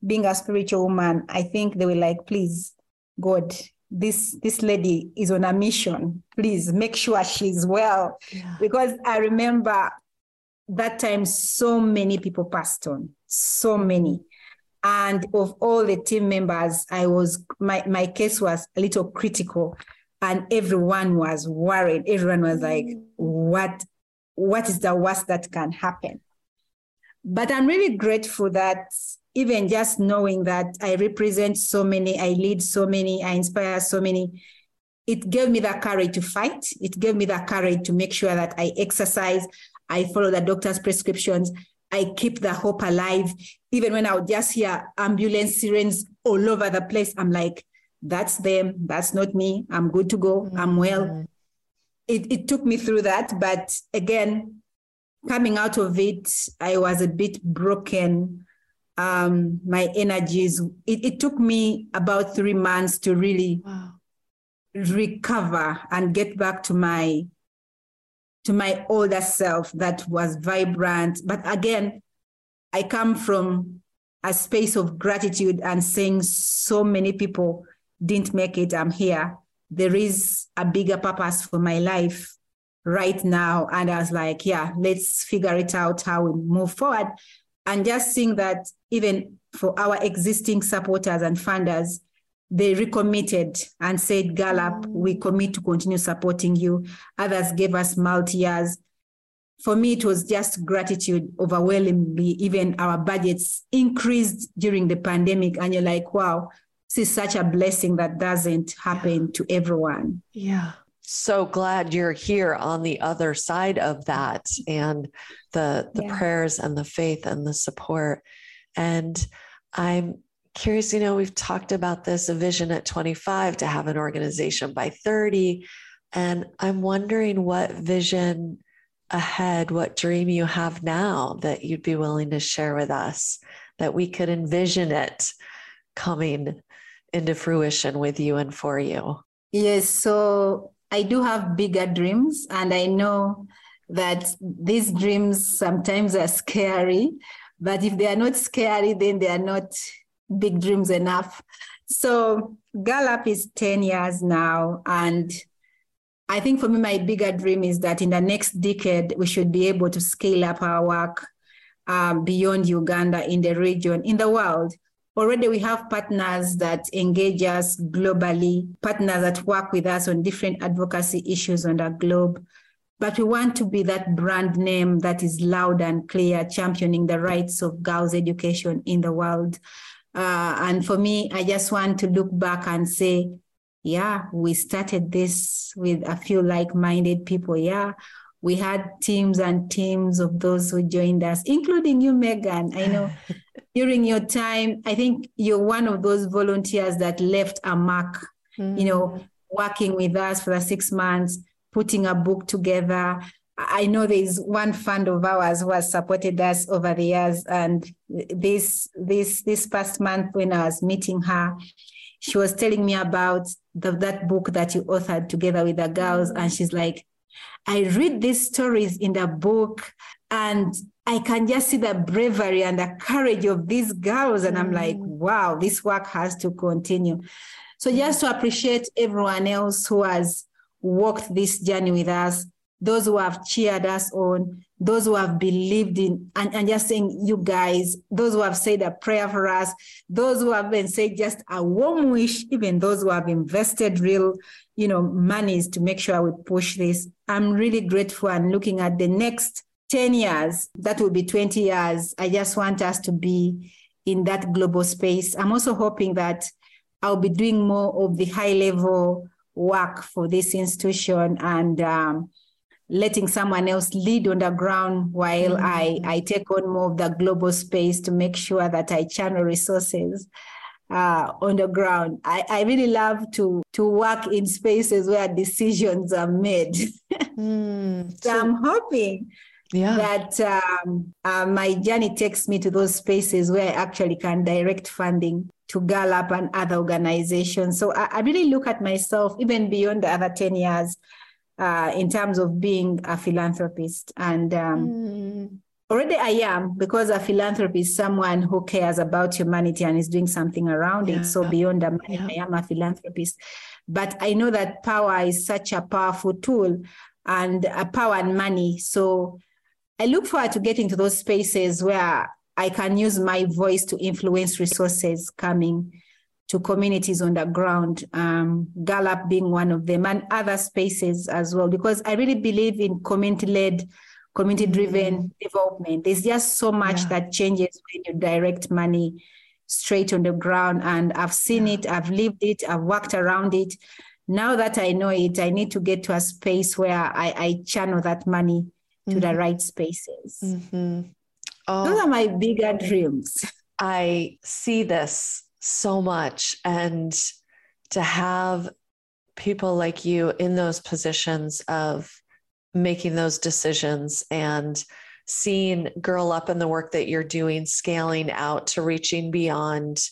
Speaker 2: being a spiritual woman, I think they were like, please, God, this this lady is on a mission. Please make sure she's well. Yeah. Because I remember that time so many people passed on, so many and of all the team members i was my, my case was a little critical and everyone was worried everyone was like mm. what what is the worst that can happen but i'm really grateful that even just knowing that i represent so many i lead so many i inspire so many it gave me the courage to fight it gave me the courage to make sure that i exercise i follow the doctor's prescriptions I keep the hope alive. Even when I would just hear ambulance sirens all over the place, I'm like, that's them. That's not me. I'm good to go. Mm-hmm. I'm well. It, it took me through that. But again, coming out of it, I was a bit broken. Um, my energies, it, it took me about three months to really wow. recover and get back to my to my older self that was vibrant. But again, I come from a space of gratitude and saying so many people didn't make it, I'm here. there is a bigger purpose for my life right now. And I was like, yeah, let's figure it out how we move forward. And just seeing that even for our existing supporters and funders, they recommitted and said, Girl Up, mm. we commit to continue supporting you. Others gave us multi years. For me, it was just gratitude overwhelmingly. Even our budgets increased during the pandemic. And you're like, wow, this is such a blessing that doesn't happen yeah. to everyone.
Speaker 1: Yeah so glad you're here on the other side of that and the the yeah. prayers and the faith and the support. And i'm curious you know we've talked about this a vision at 25 to have an organization by 30 and i'm wondering what vision ahead what dream you have now that you'd be willing to share with us that we could envision it coming into fruition with you and for you.
Speaker 2: Yes so I do have bigger dreams, and I know that these dreams sometimes are scary, but if they are not scary, then they are not big dreams enough. So Girl Up is 10 years now. And I think for me, my bigger dream is that in the next decade, we should be able to scale up our work um, beyond Uganda in the region, in the world. Already we have partners that engage us globally, partners that work with us on different advocacy issues on the globe. But we want to be that brand name that is loud and clear, championing the rights of girls' education in the world. Uh, and for me, I just want to look back and say, yeah, we started this with a few like minded people. Yeah, we had teams and teams of those who joined us, including you, Megan. I know during your time, I think you're one of those volunteers that left a mark, mm-hmm. you know, mm. working with us for the six months, putting a book together. I know there's one fund of ours who has supported us over the years. And this this this past month when I was meeting her, she was telling me about the, that book that you authored together with the girls. And she's like, I read these stories in the book and I can just see the bravery and the courage of these girls. And I'm like, mm. wow, this work has to continue. So just to appreciate everyone else who has walked this journey with us, those who have cheered us on, those who have believed in, and, and just saying, you guys, those who have said a prayer for us, those who have been saying just a warm wish, even those who have invested real, you know, monies to make sure we push this. I'm really grateful and looking at the next 10 years, that will be 20 years. I just want us to be in that global space. I'm also hoping that I'll be doing more of the high level work for this institution and um, letting someone else lead on the ground while mm-hmm. I, I take on more of the global space to make sure that I channel resources uh, on the ground. I, I really love to to work in spaces where decisions are made. mm. so, so I'm hoping yeah. that um, uh, my journey takes me to those spaces where I actually can direct funding to Girl Up and other organizations. So I, I really look at myself, even beyond the other 10 years, uh, in terms of being a philanthropist. And um, mm. already I am, because a philanthropist is someone who cares about humanity and is doing something around yeah. it. So beyond money, yeah. I am a philanthropist. But I know that power is such a powerful tool and a power and money. So I look forward to getting to those spaces where I can use my voice to influence resources coming to communities on the ground, um, Girl Up being one of them, and other spaces as well, because I really believe in community led, community driven mm-hmm. development. There's just so much yeah. that changes when you direct money straight on the ground. And I've seen yeah. it, I've lived it, I've worked around it. Now that I know it, I need to get to a space where I, I channel that money to mm-hmm. the right spaces. Mm-hmm. Oh, Those are my bigger dreams.
Speaker 1: I see this so much. And to have people like you in those positions of making those decisions and seeing Girl Up in the work that you're doing, scaling out to reaching beyond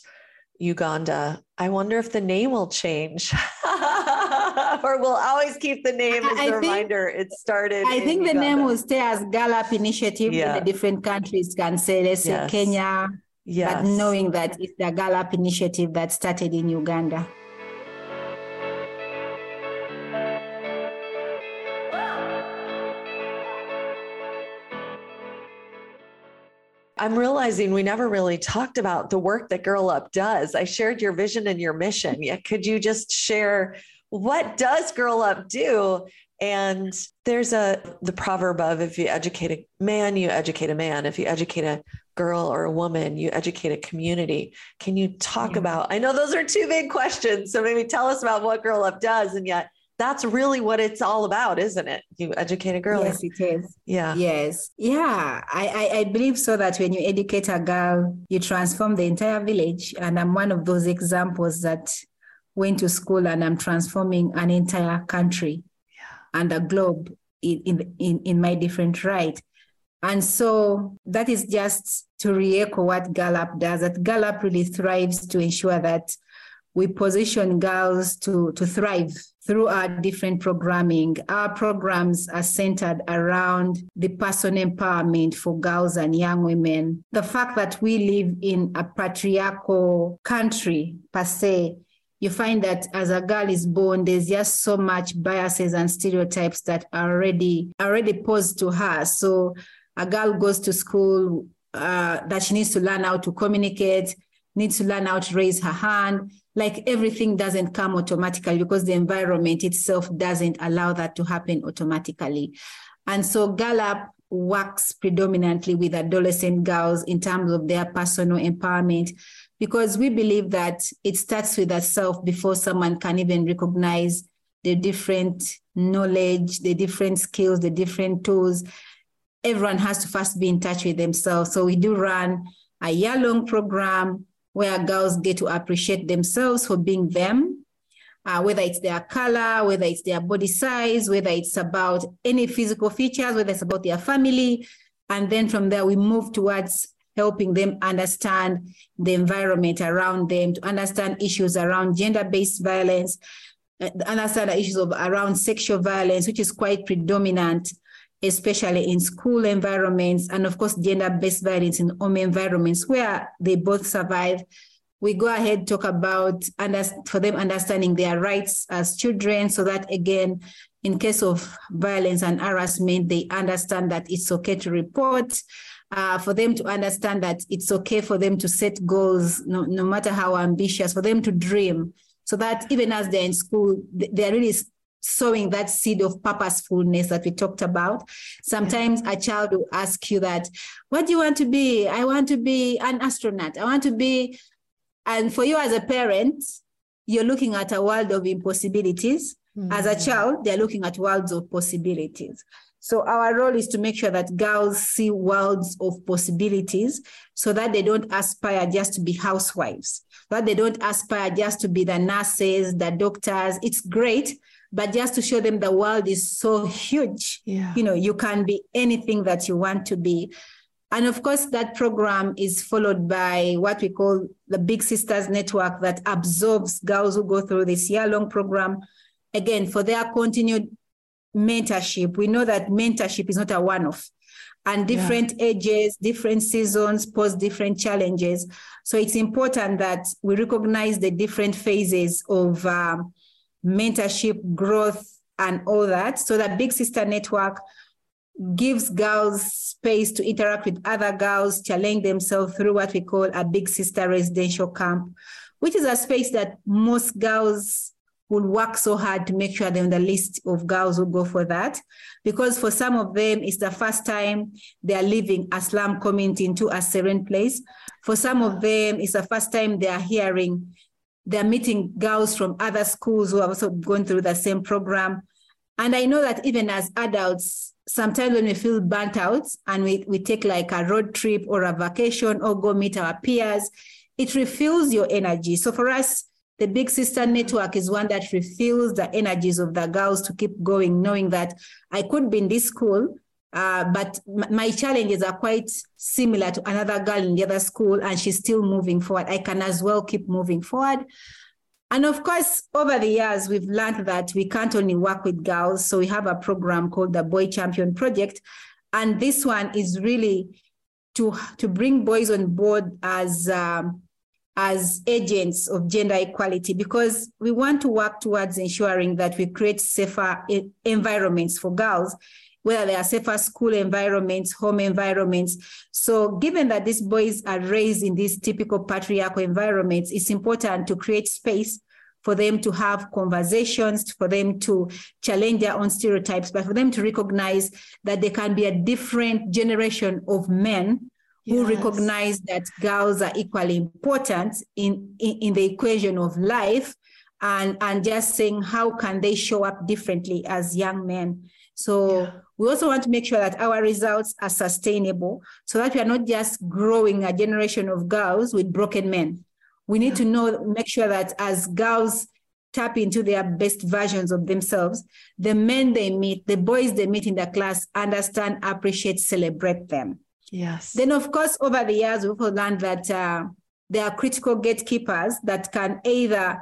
Speaker 1: Uganda. I wonder if the name will change. or we'll always keep the name as I a think, reminder. It started.
Speaker 2: I think the name will stay as Girl Up Initiative yeah. in the different countries can say, let's yes. say Kenya. Yes. But knowing that it's the Girl Up initiative that started in Uganda.
Speaker 1: I'm realizing we never really talked about the work that Girl Up does. I shared your vision and your mission. Yeah, could you just share what does Girl Up do? And there's a the proverb of if you educate a man, you educate a man. If you educate a girl or a woman, you educate a community. Can you talk yeah. about? I know those are two big questions. So maybe tell us about what Girl Up does and yet that's really what it's all about, isn't it? You educate a girl.
Speaker 2: Yes, it is.
Speaker 1: Yeah.
Speaker 2: Yes. Yeah. I, I, I, believe so that when you educate a girl, you transform the entire village. And I'm one of those examples that went to school and I'm transforming an entire country. And a globe in, in, in, my different right. And so that is just to re-echo what Girl Up does, that Girl Up really thrives to ensure that we position girls to, to thrive through our different programming. Our programs are centered around the personal empowerment for girls and young women. The fact that we live in a patriarchal country, per se, you find that as a girl is born, there's just so much biases and stereotypes that are already already posed to her. So a girl goes to school uh, that she needs to learn how to communicate, needs to learn how to raise her hand, like everything doesn't come automatically because the environment itself doesn't allow that to happen automatically. And so Girl Up works predominantly with adolescent girls in terms of their personal empowerment because we believe that it starts with self before someone can even recognize the different knowledge, the different skills, the different tools. Everyone has to first be in touch with themselves. So we do run a year long program where girls get to appreciate themselves for being them, uh, whether it's their color, whether it's their body size, whether it's about any physical features, whether it's about their family. And then from there, we move towards helping them understand the environment around them, to understand issues around gender based violence, uh, understand the issues of around sexual violence, which is quite predominant especially in school environments, and of course, gender-based violence in home environments where they both survive. We go ahead talk about under, for them understanding their rights as children, so that again, in case of violence and harassment, they understand that it's okay to report. Uh, for them to understand that it's okay for them to set goals, no, no matter how ambitious, for them to dream, so that even as they're in school, they're really sowing that seed of purposefulness that we talked about. Sometimes a child will ask you that, what do you want to be? I want to be an astronaut. I want to be, and for you as a parent, you're looking at a world of impossibilities. Mm-hmm. As a child, they're looking at worlds of possibilities. So our role is to make sure that girls see worlds of possibilities so that they don't aspire just to be housewives, that they don't aspire just to be the nurses, the doctors. It's great, but just to show them the world is so huge. Yeah. You know, you can be anything that you want to be. And of course, that program is followed by what we call the Big Sisters Network that absorbs girls who go through this year long program, again, for their continued mentorship. We know that mentorship is not a one off, and different yeah. ages, different seasons pose different challenges. So it's important that we recognize the different phases of um, mentorship, growth, and all that. So that Big Sister Network gives girls space to interact with other girls, challenge themselves through what we call a Big Sister residential camp, which is a space that most girls will work so hard to make sure they're on the list of girls who go for that. Because for some of them, it's the first time they're leaving a slum community into a serene place. For some of them, it's the first time they're hearing they're meeting girls from other schools who have also gone through the same program. And I know that even as adults, sometimes when we feel burnt out and we, we take like a road trip or a vacation or go meet our peers, it refuels your energy. So for us, the Big Sister Network is one that refuels the energies of the girls to keep going, knowing that I could be in this school, uh, but m- my challenges are quite similar to another girl in the other school, and she's still moving forward. I can as well keep moving forward. And of course, over the years, we've learned that we can't only work with girls. So we have a program called the Boy Champion Project. And this one is really to, to bring boys on board as, um, as agents of gender equality because we want to work towards ensuring that we create safer environments for girls whether they are safer school environments, home environments. So, given that these boys are raised in these typical patriarchal environments, it's important to create space for them to have conversations, for them to challenge their own stereotypes, but for them to recognize that there can be a different generation of men yes. who recognize that girls are equally important in, in, in the equation of life and, and just saying how can they show up differently as young men. So yeah. we also want to make sure that our results are sustainable so that we are not just growing a generation of girls with broken men. We need yeah. to know, make sure that as girls tap into their best versions of themselves, the men they meet, the boys they meet in the class, understand, appreciate, celebrate them.
Speaker 1: Yes.
Speaker 2: Then, of course, over the years, we've learned that uh, there are critical gatekeepers that can either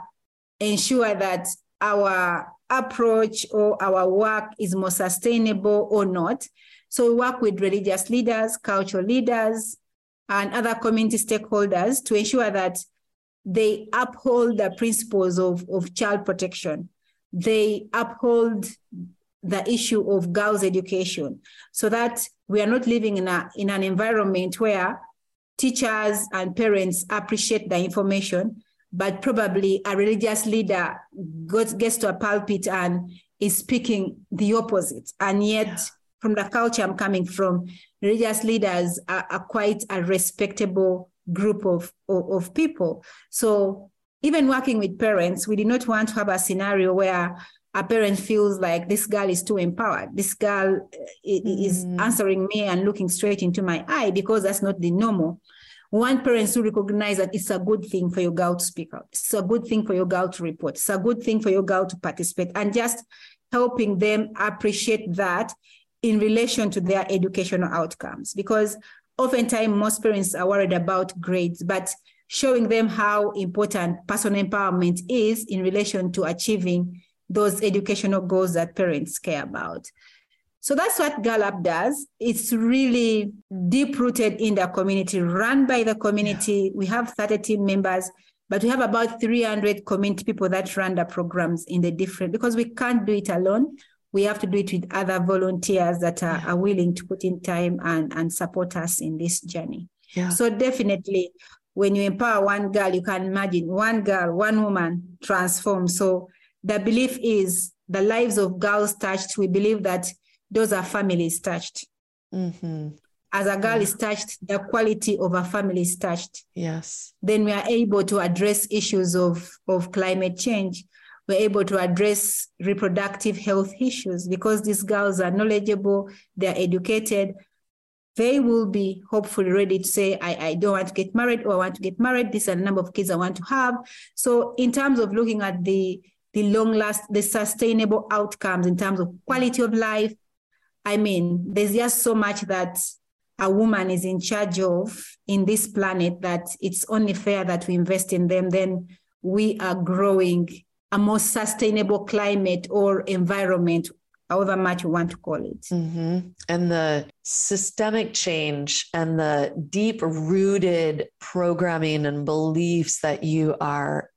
Speaker 2: ensure that our approach or our work is more sustainable or not. So we work with religious leaders, cultural leaders, and other community stakeholders to ensure that they uphold the principles of, of child protection. They uphold the issue of girls' education so that we are not living in, a, in an environment where teachers and parents appreciate the information, but probably a religious leader goes, gets to a pulpit and is speaking the opposite. And yet, yeah. from the culture I'm coming from, religious leaders are, are quite a respectable group of, of, of people. So even working with parents, we did not want to have a scenario where a parent feels like this girl is too empowered. This girl mm. is answering me and looking straight into my eye because that's not the normal. One parents to recognize that it's a good thing for your girl to speak out. It's a good thing for your girl to report. It's a good thing for your girl to participate and just helping them appreciate that in relation to their educational outcomes. Because oftentimes most parents are worried about grades, but showing them how important personal empowerment is in relation to achieving those educational goals that parents care about. So that's what Girl Up does. It's really deep rooted in the community, run by the community. Yeah. We have 30 team members, but we have about 300 community people that run the programs in the different, because we can't do it alone. We have to do it with other volunteers that are, yeah. are willing to put in time and, and support us in this journey. Yeah. So definitely when you empower one girl, you can imagine one girl, one woman transform. So the belief is the lives of girls touched. We believe that those are families touched. Mm-hmm. As a girl yeah. is touched, the quality of a family is touched.
Speaker 1: Yes.
Speaker 2: Then we are able to address issues of, of climate change. We're able to address reproductive health issues because these girls are knowledgeable, they're educated. They will be hopefully ready to say, I, I don't want to get married or I want to get married. These are the number of kids I want to have. So, in terms of looking at the the long last, the sustainable outcomes in terms of quality of life, I mean, there's just so much that a woman is in charge of in this planet that it's only fair that we invest in them. Then we are growing a more sustainable climate or environment, however much you want to call it.
Speaker 1: Mm-hmm. And the systemic change and the deep rooted programming and beliefs that you are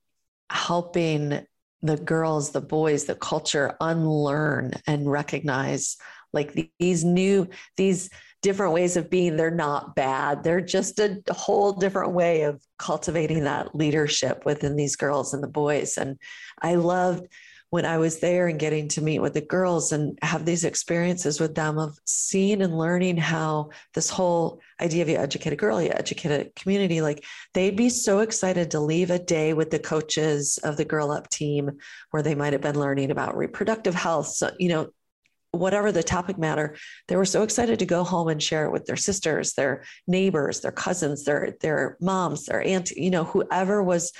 Speaker 1: helping the girls, the boys, the culture unlearn and recognize like these new these different ways of being they're not bad. They're just a whole different way of cultivating that leadership within these girls and the boys. And i loved when i was there and getting to meet with the girls and have these experiences with them of seeing and learning how this whole idea of you educate a girl you educate a community like they'd be so excited to leave a day with the coaches of the girl up team where they might have been learning about reproductive health so you know whatever the topic matter, they were so excited to go home and share it with their sisters, their neighbors, their cousins, their their moms, their aunt, you know, whoever was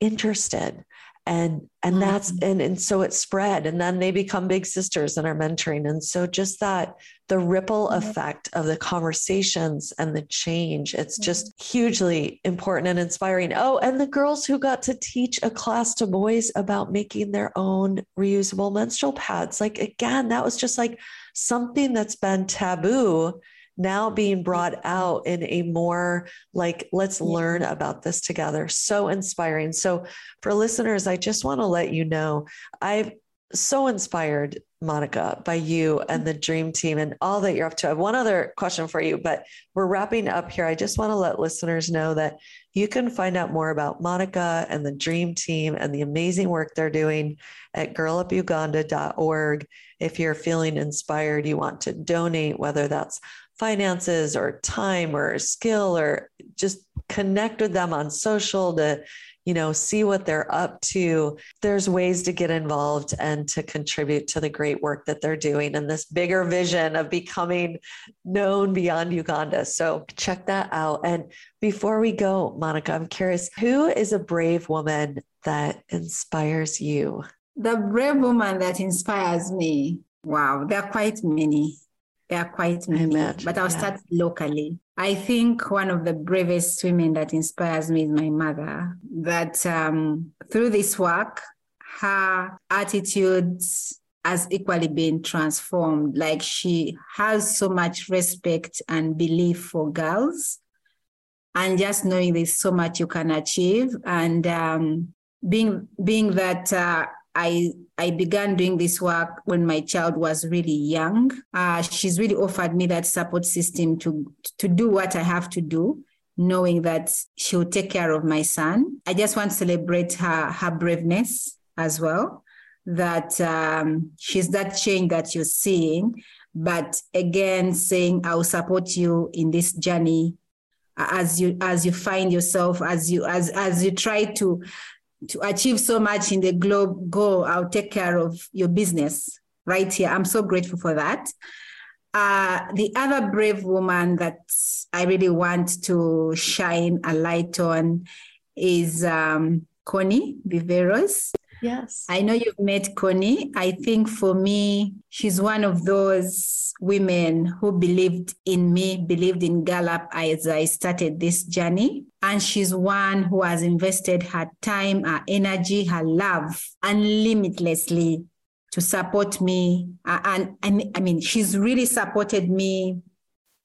Speaker 1: interested and and that's mm-hmm. and and so it spread and then they become big sisters and are mentoring and so just that the ripple mm-hmm. effect of the conversations and the change it's mm-hmm. just hugely important and inspiring oh and the girls who got to teach a class to boys about making their own reusable menstrual pads like again that was just like something that's been taboo now mm-hmm. being brought out in a more like, let's learn about this together. So inspiring. So, for listeners, I just want to let you know I've so inspired Monica, by you and mm-hmm. the dream team and all that you're up to. I have one other question for you, but we're wrapping up here. I just want to let listeners know that you can find out more about Monica and the dream team and the amazing work they're doing at girlupuganda.org. If you're feeling inspired, you want to donate, whether that's finances or time or skill or just connect with them on social to you know, see what they're up to. There's ways to get involved and to contribute to the great work that they're doing and this bigger vision of becoming known beyond Uganda. So check that out. And before we go, Monica, I'm curious who is a brave woman that inspires you?
Speaker 2: The brave woman that inspires me. Wow, there are quite many. There are quite many, but I'll yeah. start locally. I think one of the bravest women that inspires me is my mother. That um, through this work, her attitudes has equally been transformed. Like she has so much respect and belief for girls, and just knowing there's so much you can achieve, and um, being being that uh, I I began doing this work when my child was really young. Uh, she's really offered me that support system to to do what I have to do, knowing that she'll take care of my son. I just want to celebrate her her braveness as well. That um, she's that change that you're seeing, but again, saying I'll support you in this journey as you as you find yourself as you as as you try to to achieve so much in the globe, go, I'll take care of your business right here. I'm so grateful for that. Uh, the other brave woman that I really want to shine a light on is um, Connie Viveros.
Speaker 1: Yes.
Speaker 2: I know you've met Connie. I think for me, she's one of those women who believed in me, believed in Girl Up as I started this journey. And she's one who has invested her time, her energy, her love unlimitedly to support me. Uh, and, and I mean, she's really supported me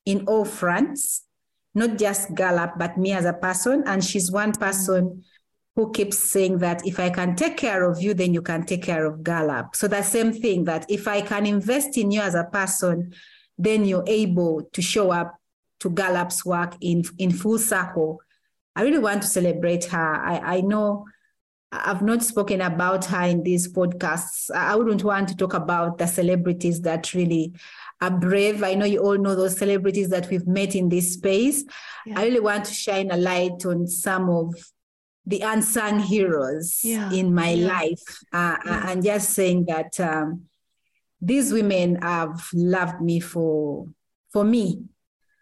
Speaker 2: in all fronts, not just Girl Up, but me as a person. And she's one person who keeps saying that if I can take care of you, then you can take care of Girl Up. So the same thing that if I can invest in you as a person, then you're able to show up to Girl Up's work in, in full circle. I really want to celebrate her. I, I know I've not spoken about her in these podcasts. I wouldn't want to talk about the celebrities that really are brave. I know you all know those celebrities that we've met in this space. Yeah. I really want to shine a light on some of the unsung heroes yeah. in my yeah. life uh, yeah. and just saying that um, these women have loved me for for me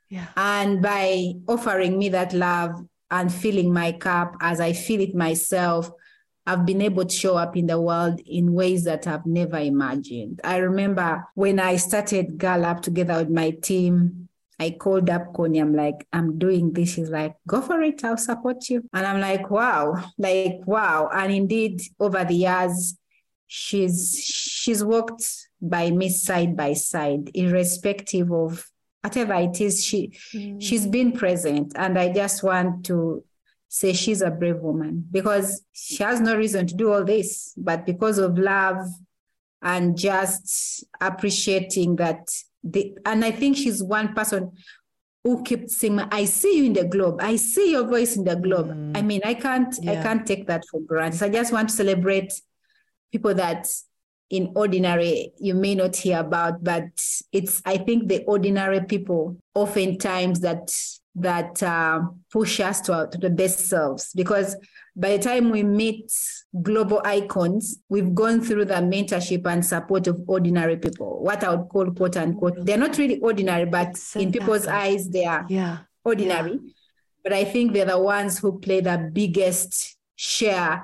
Speaker 1: yeah.
Speaker 2: and by offering me that love and filling my cup as i feel it myself i've been able to show up in the world in ways that i've never imagined i remember when i started Girl Up together with my team I called up Connie. I'm like, I'm doing this. She's like, go for it. I'll support you. And I'm like, wow, like, wow. And indeed, over the years, she's she's walked by me side by side, irrespective of whatever it is. She mm. she's been present. And I just want to say she's a brave woman because she has no reason to do all this, but because of love and just appreciating that the, and I think she's one person who kept saying, I see you in the globe. I see your voice in the globe. Mm. I mean, I can't, yeah. I can't take that for granted. So I just want to celebrate people that in ordinary you may not hear about, but it's, I think the ordinary people oftentimes that that uh, push us to, our, to the best selves because by the time we meet global icons, we've gone through the mentorship and support of ordinary people, what I would call quote unquote. They're not really ordinary, but in people's eyes, they are
Speaker 1: yeah.
Speaker 2: ordinary. Yeah. But I think they're the ones who play the biggest share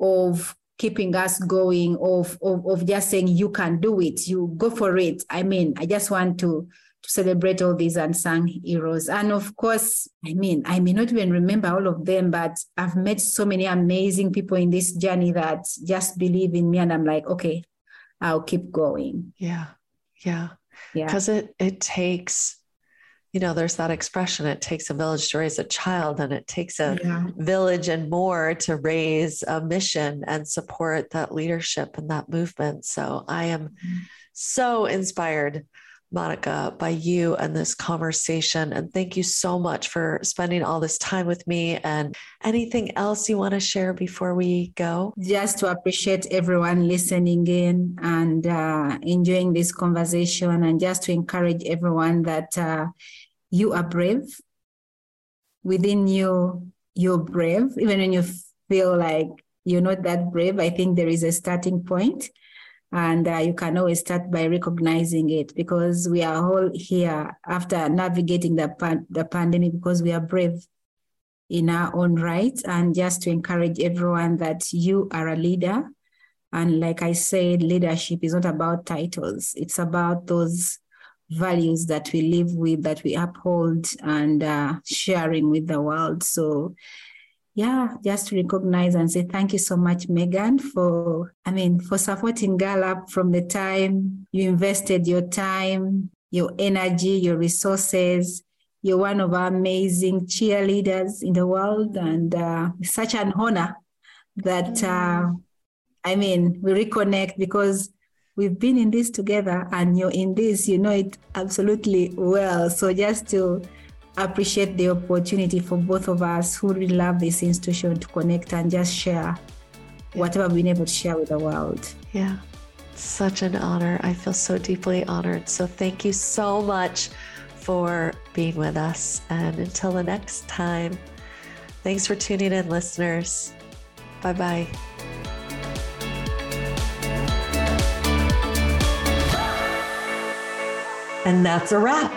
Speaker 2: of keeping us going, of, of, of just saying, you can do it, you go for it. I mean, I just want to to celebrate all these unsung heroes. And of course, I mean, I may not even remember all of them, but I've met so many amazing people in this journey that just believe in me. And I'm like, okay, I'll keep going.
Speaker 1: Yeah. Yeah. Yeah. Because it it takes you know, there's that expression it takes a village to raise a child, and it takes a yeah. village and more to raise a mission and support that leadership and that movement. So I am mm-hmm. so inspired Monica, by you and this conversation. And thank you so much for spending all this time with me. And anything else you want to share before we go?
Speaker 2: Just to appreciate everyone listening in and uh, enjoying this conversation, and just to encourage everyone that uh, you are brave. Within you, you're brave, even when you feel like you're not that brave. I think there is a starting point and uh, you can always start by recognizing it because we are all here after navigating the, pan- the pandemic because we are brave in our own right. And just to encourage everyone that you are a leader. And like I said, leadership is not about titles, it's about those values that we live with, that we uphold, and uh, sharing with the world. So yeah, just to recognize and say thank you so much, Megan, for I mean for supporting Girl Up from the time you invested your time, your energy, your resources. You're one of our amazing cheerleaders in the world, and uh, such an honor that uh, I mean we reconnect because we've been in this together, and you're in this, you know it absolutely well. So just to appreciate the opportunity for both of us who really love this institution to connect and just share whatever we've been able to share with the world.
Speaker 1: Yeah, such an honor. I feel so deeply honored. So thank you so much for being with us. And until the next time, thanks for tuning in, listeners. Bye bye. And that's a wrap.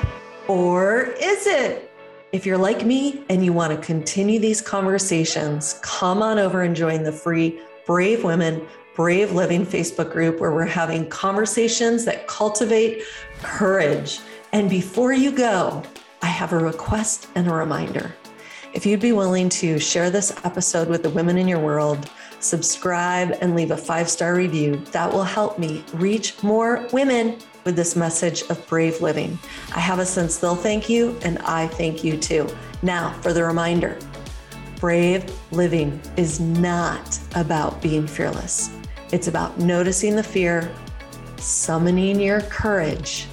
Speaker 1: Or is it? If you're like me and you want to continue these conversations, come on over and join the free Brave Women, Brave Living Facebook group where we're having conversations that cultivate courage. And before you go, I have a request and a reminder. If you'd be willing to share this episode with the women in your world, subscribe and leave a five star review, that will help me reach more women with this message of brave living. I have a sense they'll thank you, and I thank you too. Now, for the reminder brave living is not about being fearless, it's about noticing the fear, summoning your courage,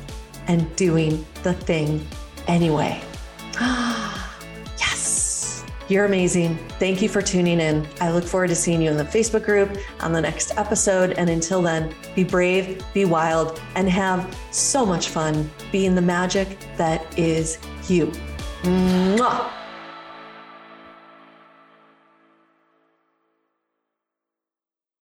Speaker 1: and doing the thing anyway. Ah. You're amazing. Thank you for tuning in. I look forward to seeing you in the Facebook group on the next episode. And until then, be brave, be wild, and have so much fun being the magic that is you. Mwah!